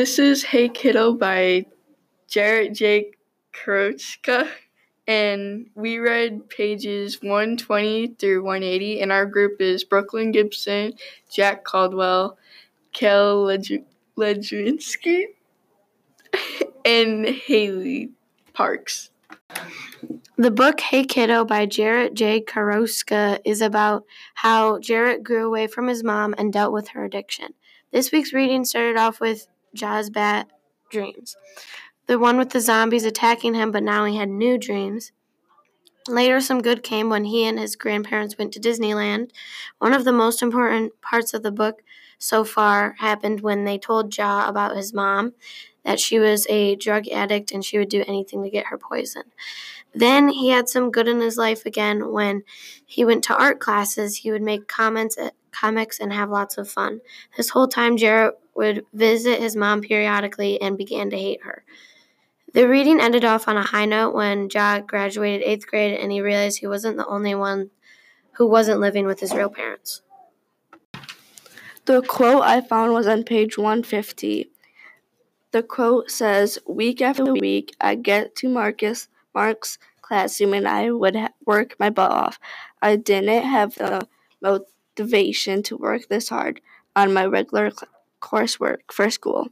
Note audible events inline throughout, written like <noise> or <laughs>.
This is Hey Kiddo by Jarrett J. Krosoczka, and we read pages 120 through 180, and our group is Brooklyn Gibson, Jack Caldwell, Kel Ledzinski, <laughs> and Haley Parks. The book Hey Kiddo by Jarrett J. Krosoczka is about how Jarrett grew away from his mom and dealt with her addiction. This week's reading started off with Ja's bad dreams. The one with the zombies attacking him, but now he had new dreams. Later, some good came when he and his grandparents went to Disneyland. One of the most important parts of the book so far happened when they told Ja about his mom, that she was a drug addict and she would do anything to get her poison. Then he had some good in his life again when he went to art classes. He would make comments at comics and have lots of fun. This whole time, Jarrett would visit his mom periodically and began to hate her. The reading ended off on a high note when Ja graduated eighth grade and he realized he wasn't the only one who wasn't living with his real parents. The quote I found was on page 150. The quote says, Week after week, I get to Marcus Mark's classroom and I would ha- work my butt off. I didn't have the motivation to work this hard on my regular cl- coursework for school.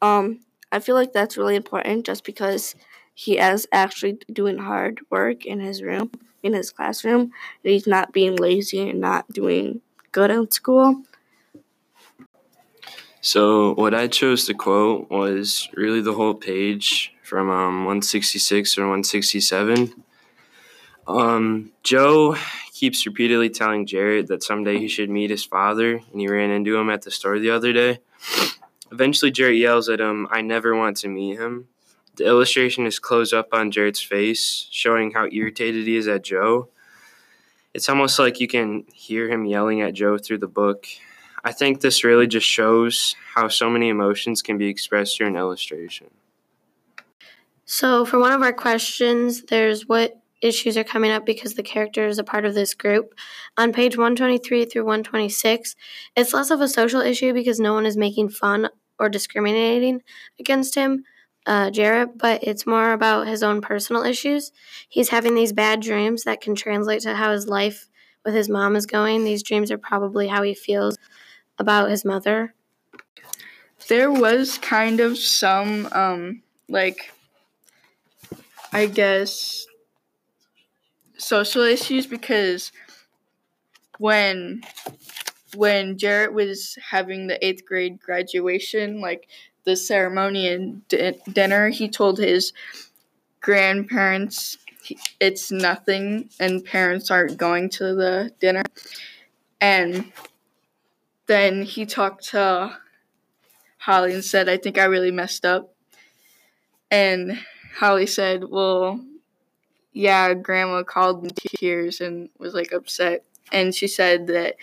Um, I feel like that's really important just because he is actually doing hard work in his room, in his classroom, and he's not being lazy and not doing good in school. So, what I chose to quote was really the whole page from um, 166 or 167. Um, Joe keeps repeatedly telling Jarrett that someday he should meet his father, and he ran into him at the store the other day. Eventually, Jarrett yells at him, I never want to meet him. The illustration is close up on Jarrett's face, showing how irritated he is at Joe. It's almost like you can hear him yelling at Joe through the book. I think this really just shows how so many emotions can be expressed through an illustration. So, for one of our questions, there's what issues are coming up because the character is a part of this group. On page 123 through 126, it's less of a social issue because no one is making fun or discriminating against him, uh, Jarrett, but it's more about his own personal issues. He's having these bad dreams that can translate to how his life with his mom is going. These dreams are probably how he feels about his mother. There was kind of some, um, like, I guess, social issues because when when Jarrett was having the eighth grade graduation, like the ceremony and di- dinner, he told his grandparents it's nothing and parents aren't going to the dinner. And then he talked to Holly and said, I think I really messed up. And Holly said, Well, yeah, grandma called in tears and was like upset. And she said that,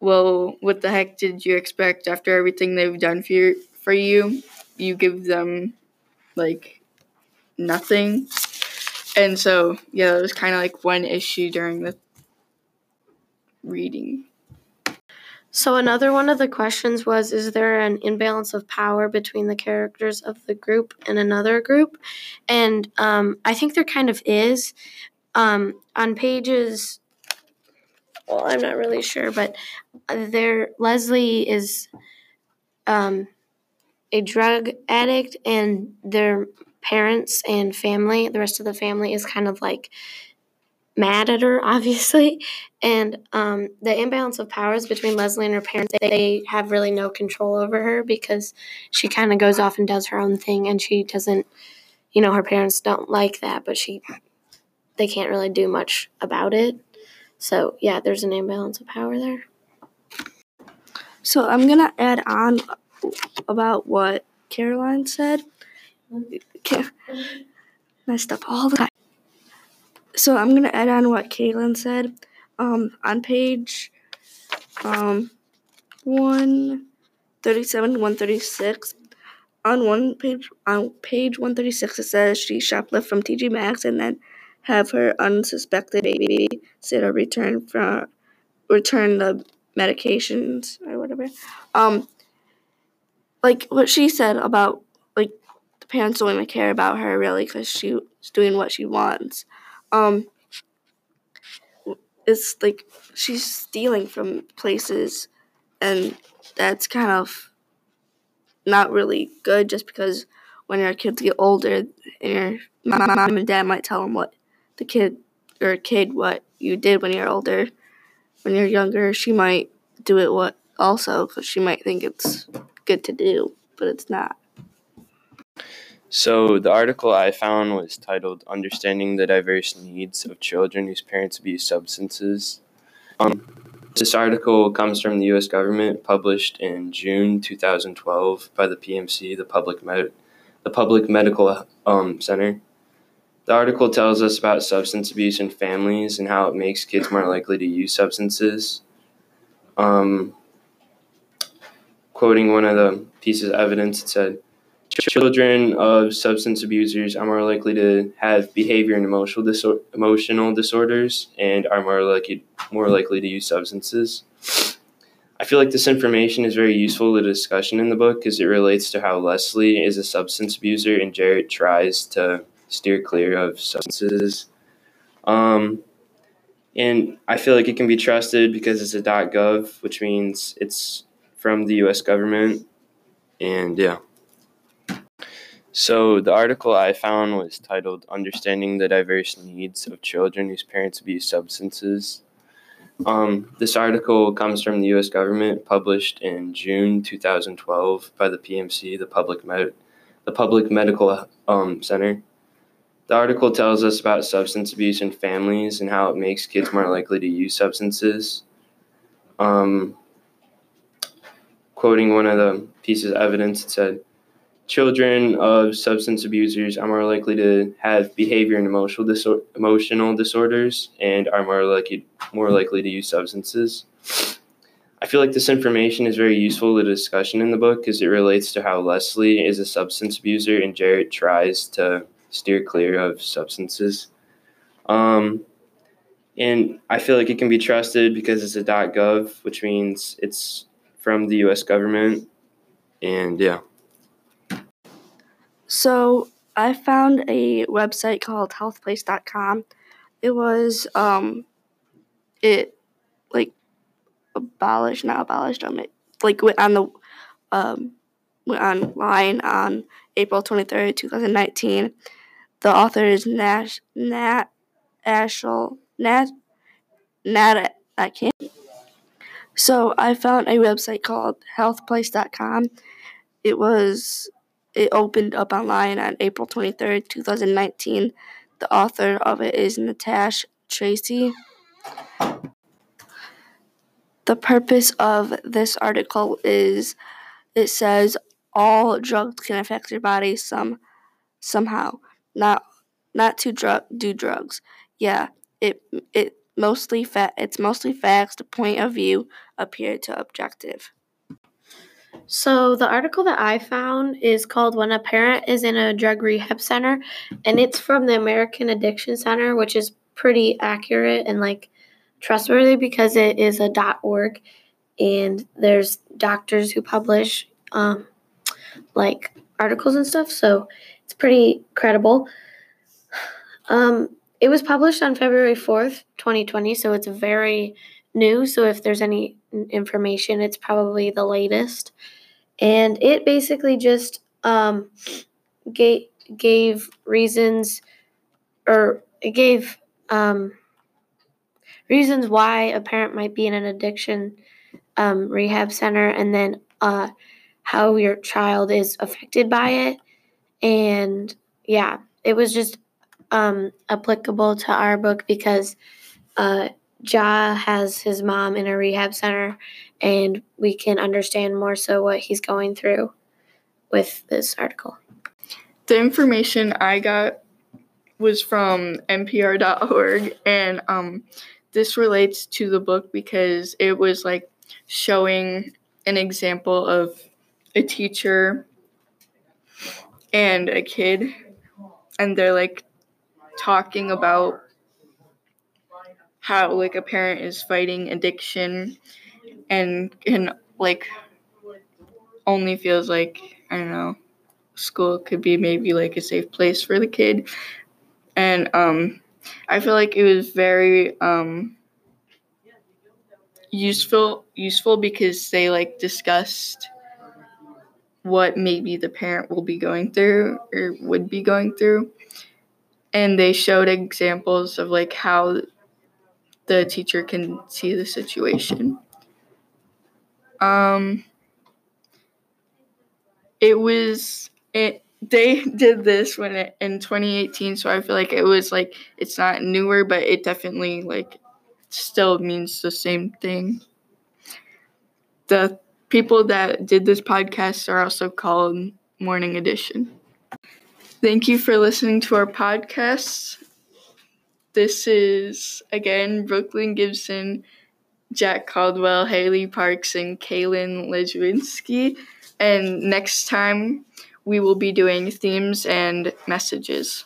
well, what the heck did you expect after everything they've done for you? For you, you give them like nothing. And so, yeah, it was kind of like one issue during the reading. So, another one of the questions was Is there an imbalance of power between the characters of the group and another group? And um, I think there kind of is. Um, on pages, well, I'm not really sure, but there, Leslie is um, a drug addict, and their parents and family, the rest of the family, is kind of like mad at her, <laughs> obviously. And um, the imbalance of powers between Leslie and her parents, they have really no control over her because she kind of goes off and does her own thing, and she doesn't, you know, her parents don't like that, but she, they can't really do much about it. So yeah, there's an imbalance of power there. So I'm gonna add on about what Caroline said. Messed up all the time so I'm gonna add on what Caitlin said. Um, on page um, 137, 136. On one page, on page 136, it says she shoplift from TJ Maxx and then have her unsuspected babysitter return from return the medications or whatever. Um, like what she said about like the parents don't even care about her really because she's doing what she wants. Um, it's like she's stealing from places, and that's kind of not really good. Just because when your kids get older, and your mom and dad might tell them what the kid or kid what you did when you're older. When you're younger, she might do it what also because she might think it's good to do, but it's not. So, the article I found was titled Understanding the Diverse Needs of Children Whose Parents Abuse Substances. Um, this article comes from the U.S. government, published in June 2012 by the PMC, the Public, Med- the Public Medical um, Center. The article tells us about substance abuse in families and how it makes kids more likely to use substances. Um, quoting one of the pieces of evidence, it said, Children of substance abusers are more likely to have behavior and emotional disor- emotional disorders and are more likely more likely to use substances. I feel like this information is very useful to discussion in the book because it relates to how Leslie is a substance abuser and Jarrett tries to steer clear of substances. Um, and I feel like it can be trusted because it's a .gov, which means it's from the U.S. government, and yeah. So, the article I found was titled Understanding the Diverse Needs of Children Whose Parents Abuse Substances. Um, this article comes from the U.S. government, published in June 2012 by the PMC, the Public, Med- the Public Medical um, Center. The article tells us about substance abuse in families and how it makes kids more likely to use substances. Um, quoting one of the pieces of evidence, it said, children of substance abusers are more likely to have behavior and emotional disor- emotional disorders and are more likely more likely to use substances. I feel like this information is very useful to discussion in the book because it relates to how Leslie is a substance abuser and Jarrett tries to steer clear of substances. Um, and I feel like it can be trusted because it's a .gov, which means it's from the U.S. government, and yeah. So I found a website called healthyplace.com. It was um it like abolished not abolished um it like went on the um went online on April 23rd, 2019. The author is Nash Nat Ashel Nat Nat I can't so I found a website called healthyplace.com. It was it opened up online on April 23rd, 2019. The author of it is Natasha Tracy. The purpose of this article is it says all drugs can affect your body some somehow. Not not to drug do drugs. Yeah, it it mostly fa- it's mostly facts. The point of view appear to objective. So, the article that I found is called When a Parent is in a Drug Rehab Center, and it's from the American Addiction Center, which is pretty accurate and like trustworthy because it is a .org and there's doctors who publish um, like articles and stuff, so it's pretty credible. Um, it was published on February 4th, 2020, so it's very new. So if there's any information, it's probably the latest. And it basically just um, gave, gave reasons or it gave um, reasons why a parent might be in an addiction um, rehab center and then uh, how your child is affected by it. And yeah, it was just um, applicable to our book because uh, Ja has his mom in a rehab center, and we can understand more so what he's going through with this article. The information I got was from NPR.org, and um, this relates to the book because it was like showing an example of a teacher and a kid, and they're like talking about how like a parent is fighting addiction and can like only feels like I don't know school could be maybe like a safe place for the kid. And um I feel like it was very um useful useful because they like discussed what maybe the parent will be going through or would be going through. And they showed examples of like how the teacher can see the situation. Um it was it they <laughs> did this when it, in 2018 so i feel like it was like it's not newer but it definitely like still means the same thing. The people that did this podcast are also called morning edition. Thank you for listening to our podcast this is again brooklyn gibson jack caldwell haley parks and kaylin lejwinski and next time we will be doing themes and messages.